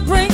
bring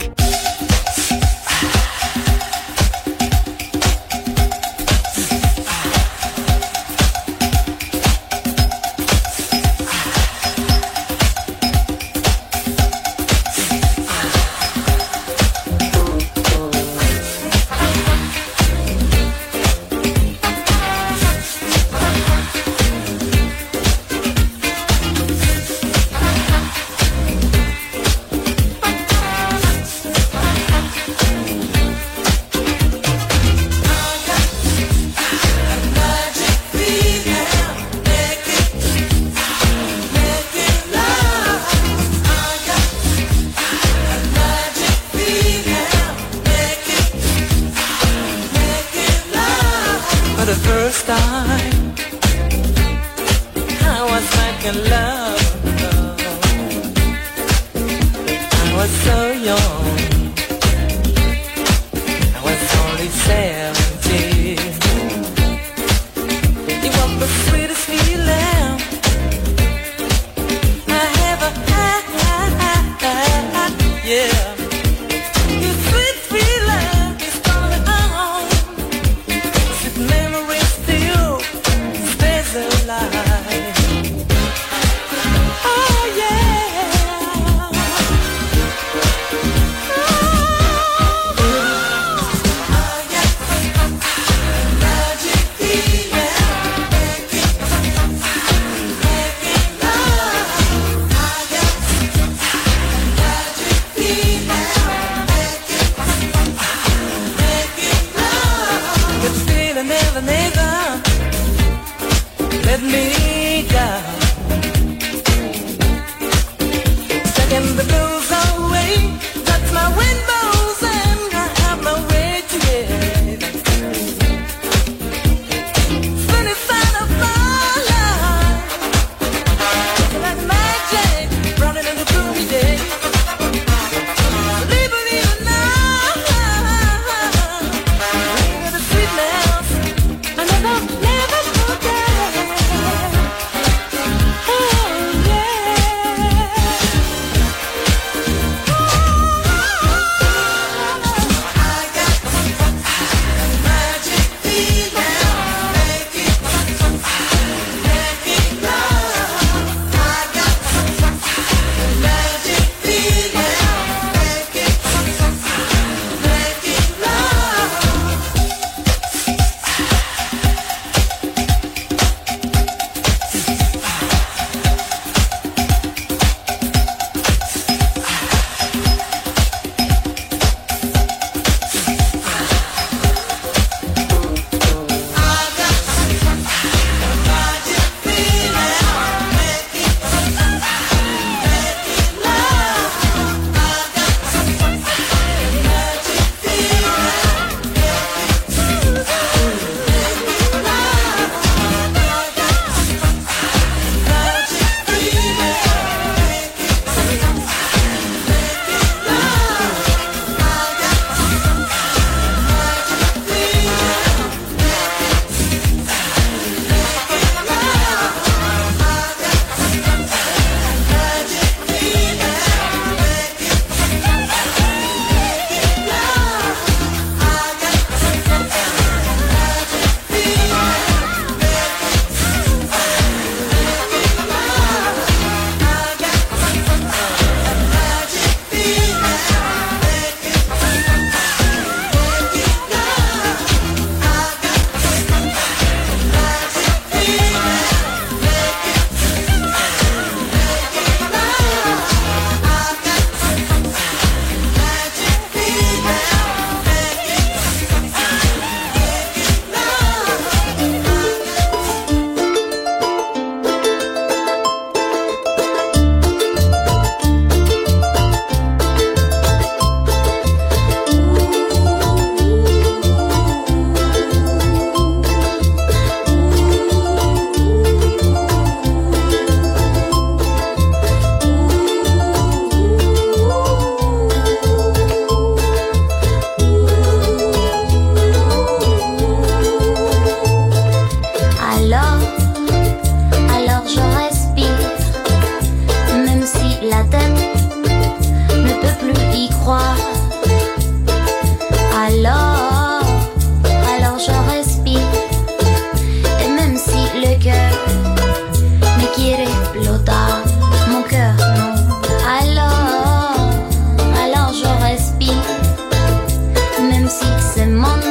six and months.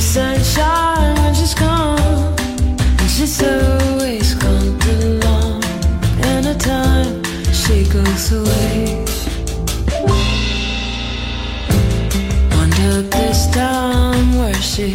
sunshine when she's gone, and she's always gone too long. And the time she goes away. Wonder this time where she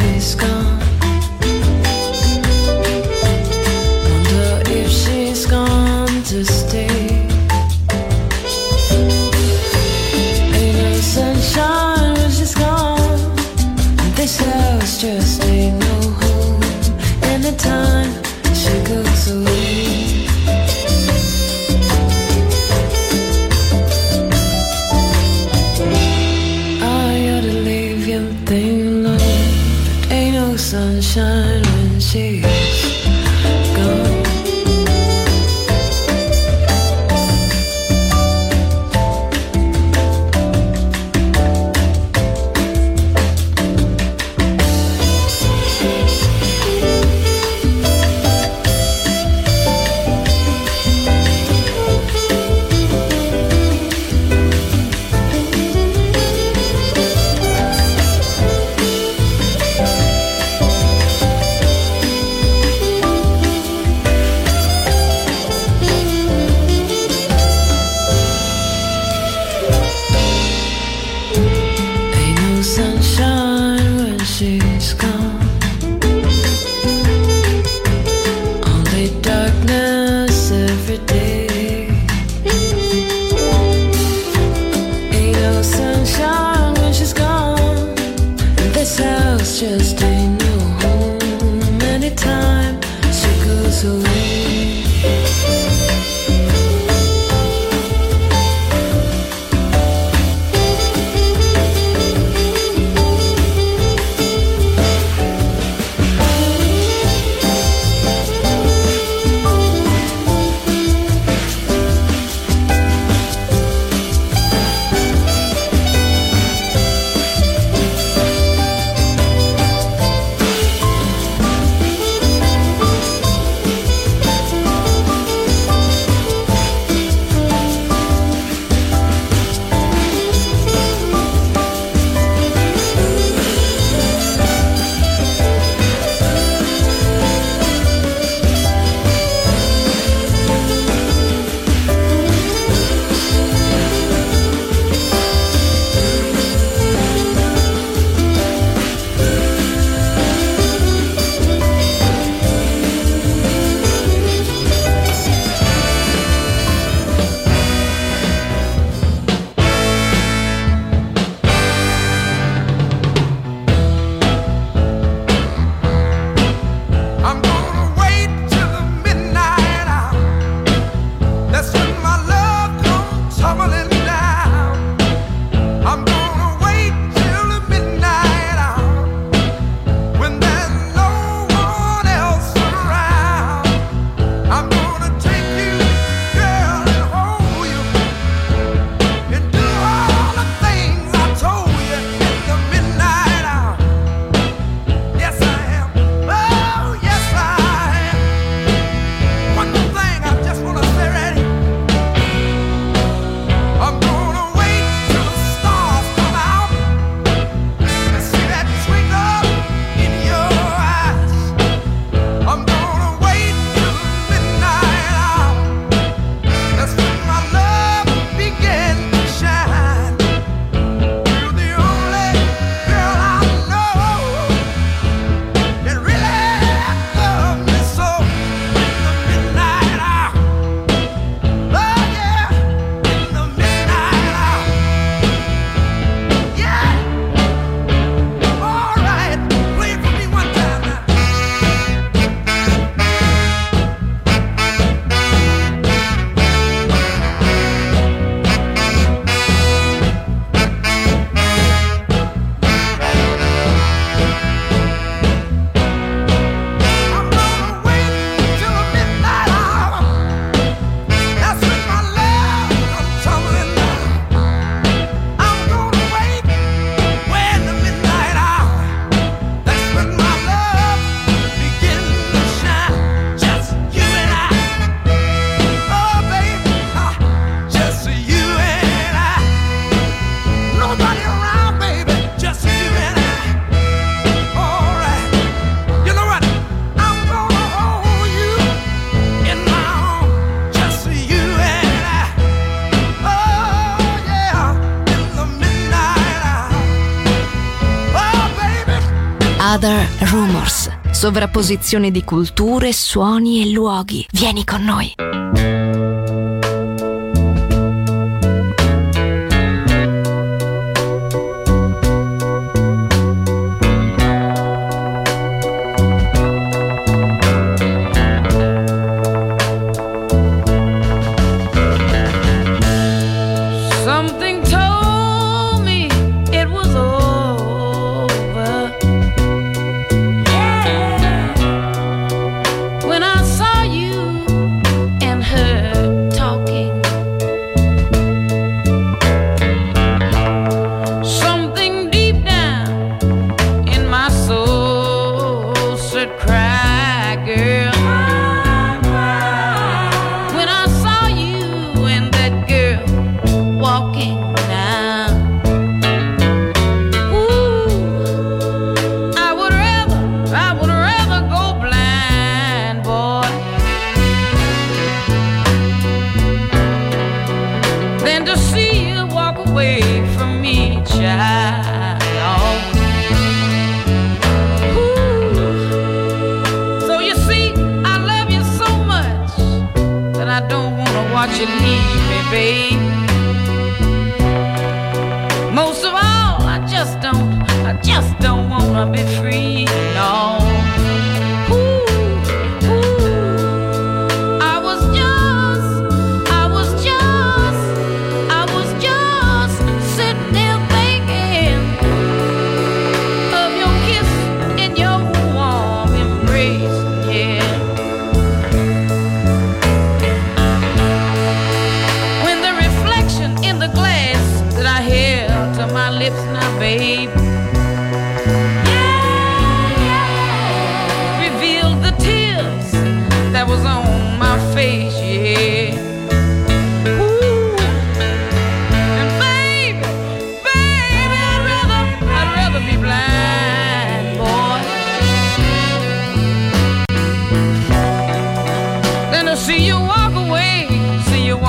sovrapposizione di culture, suoni e luoghi. Vieni con noi. Something told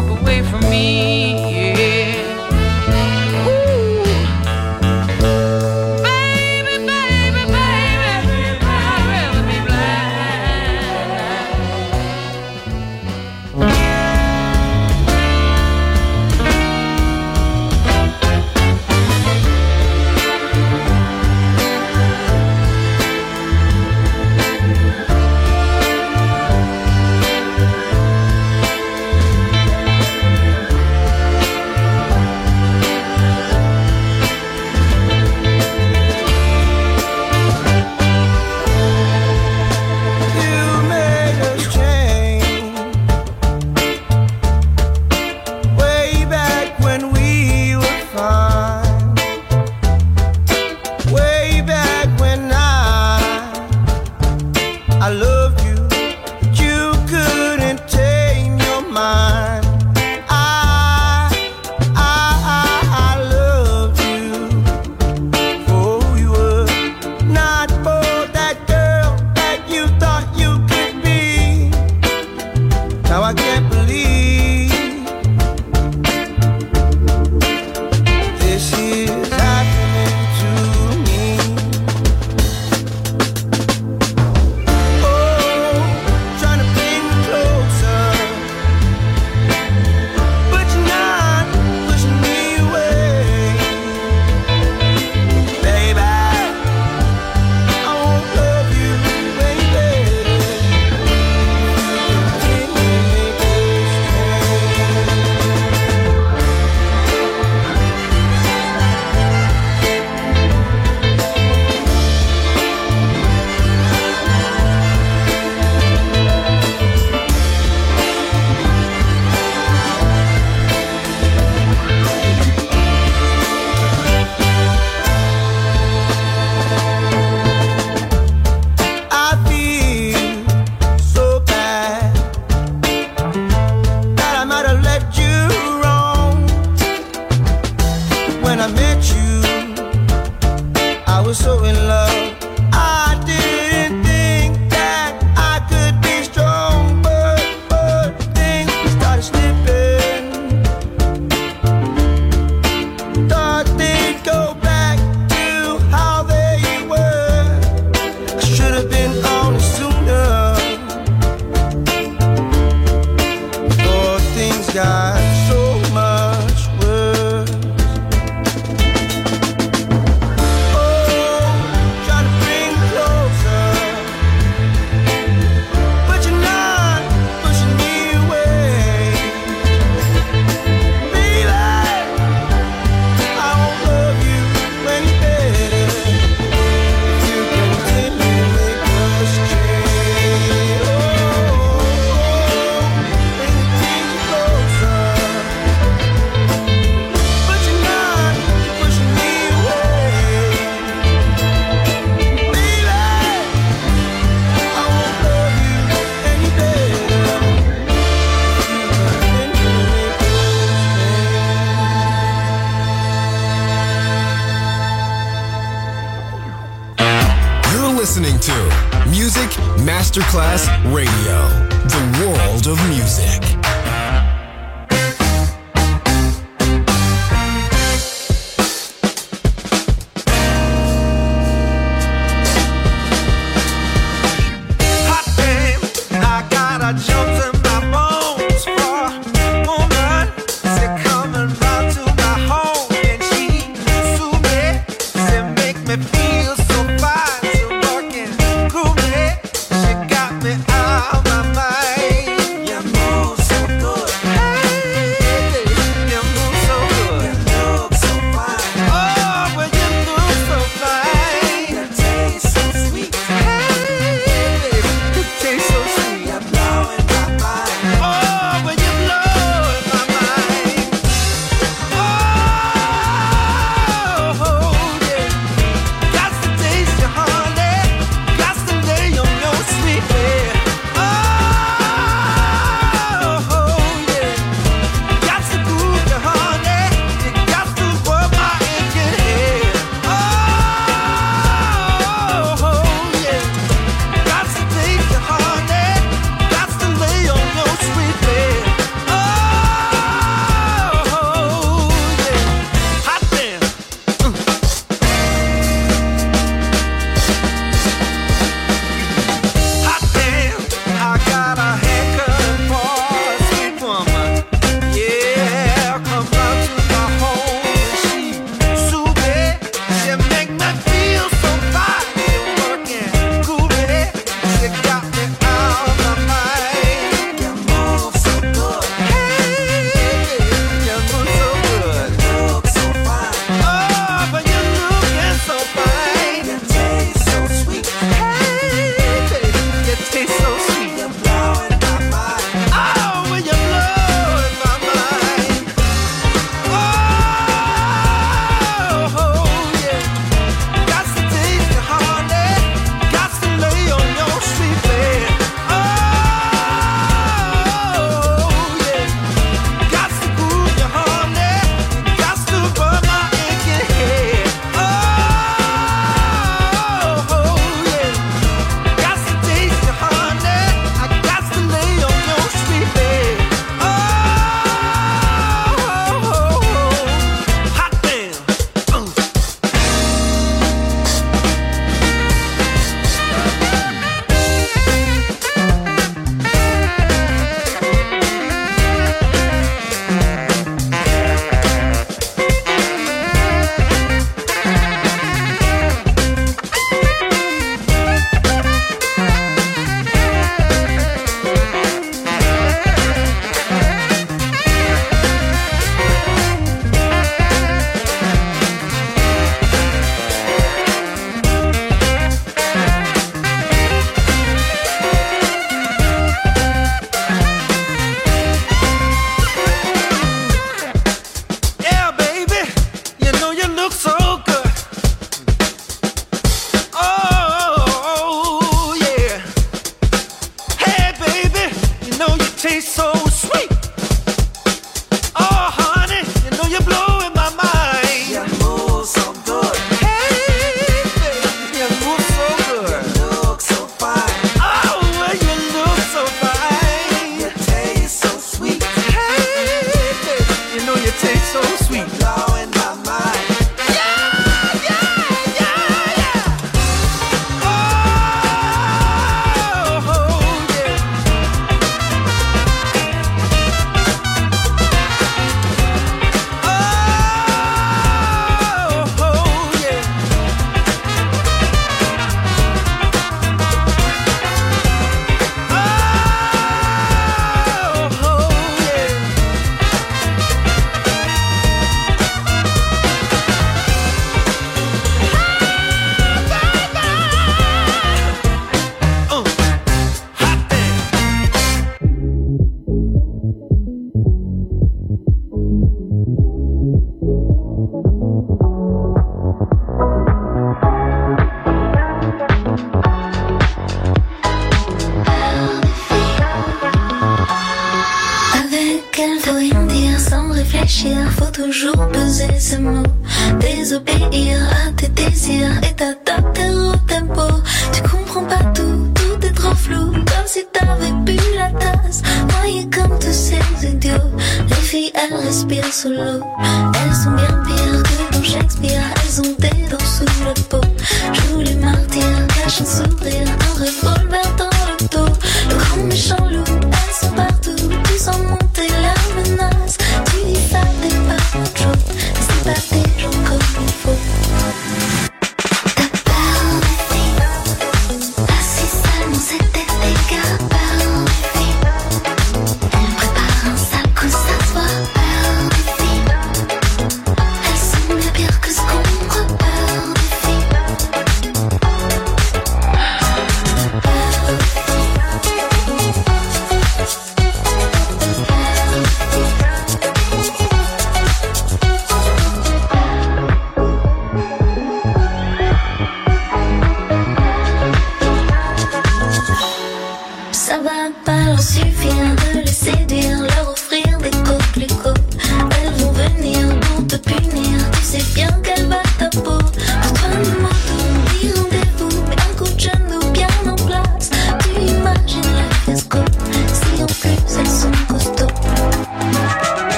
walk away from me.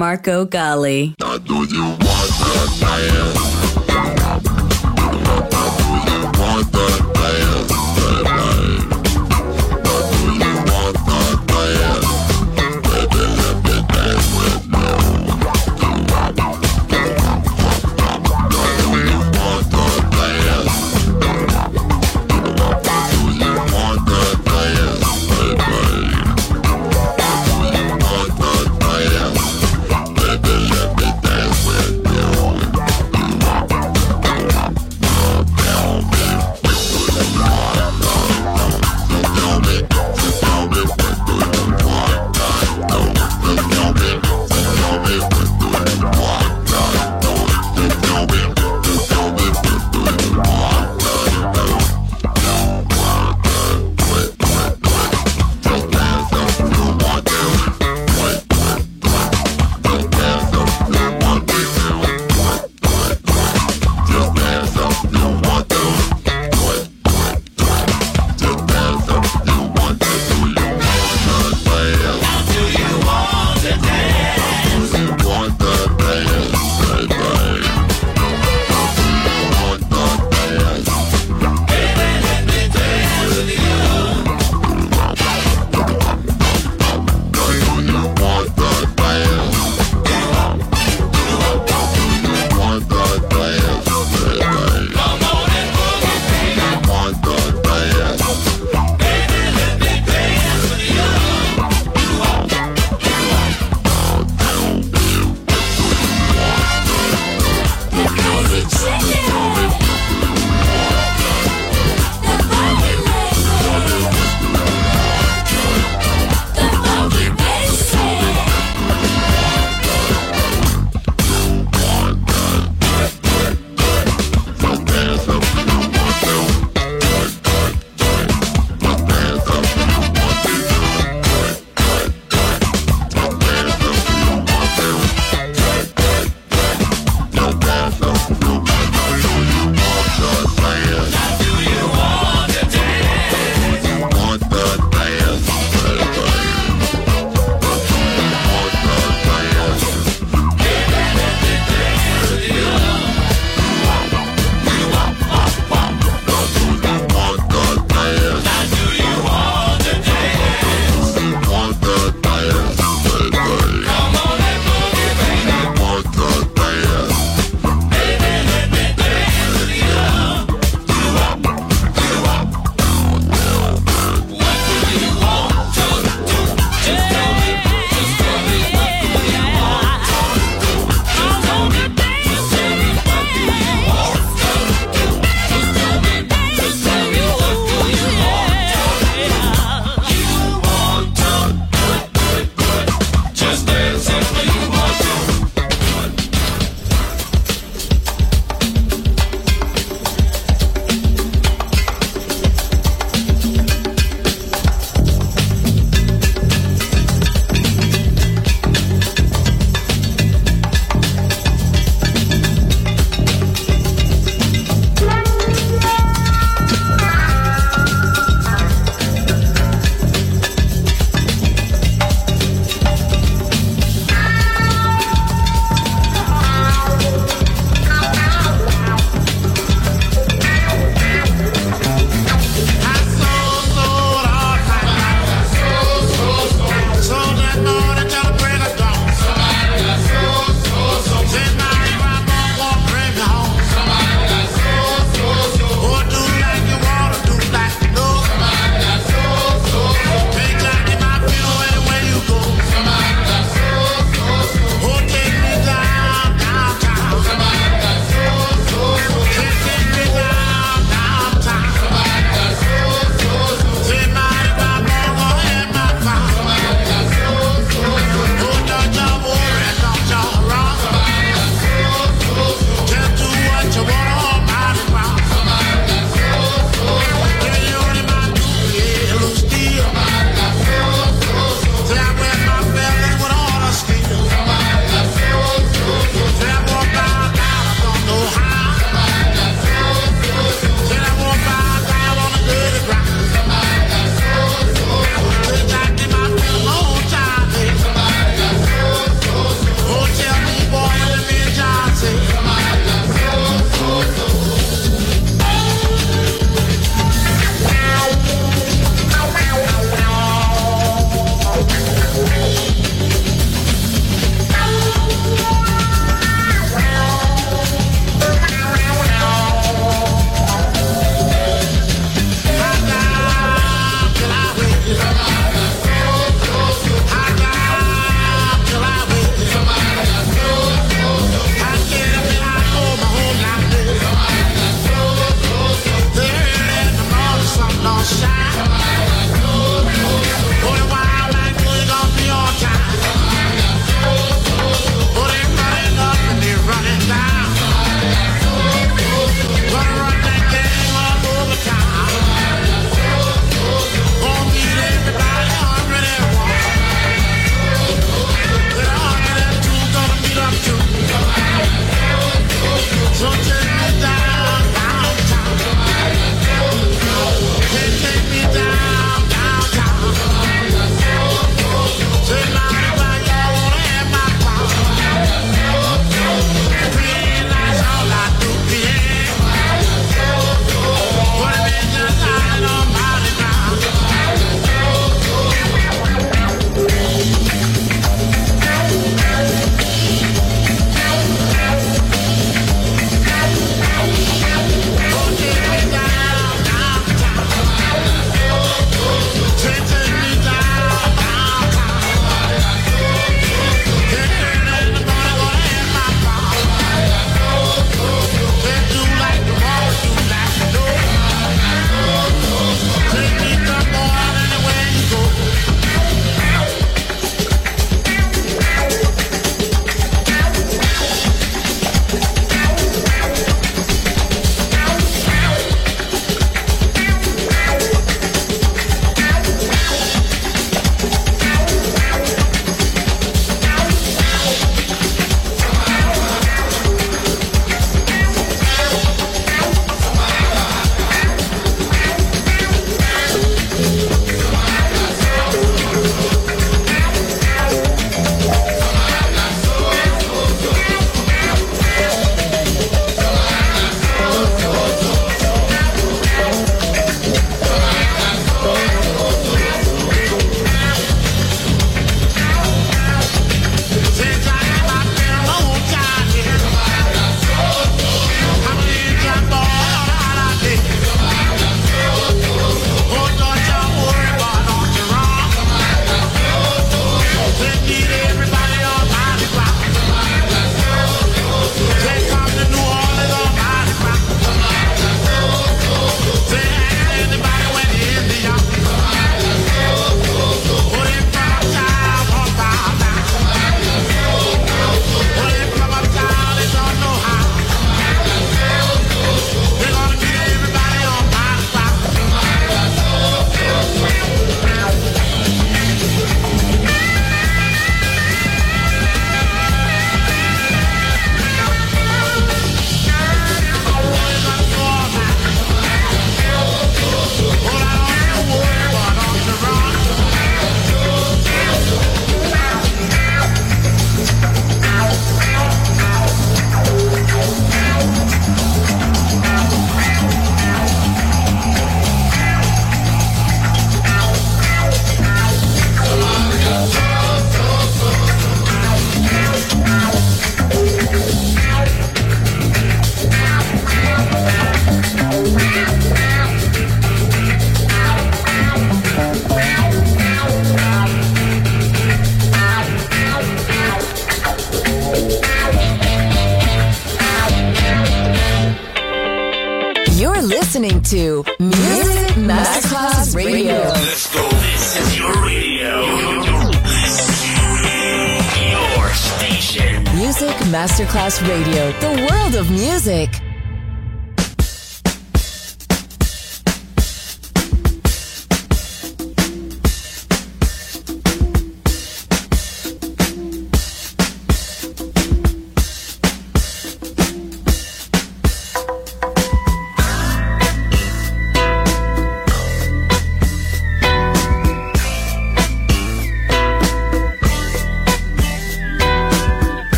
Marco Gally.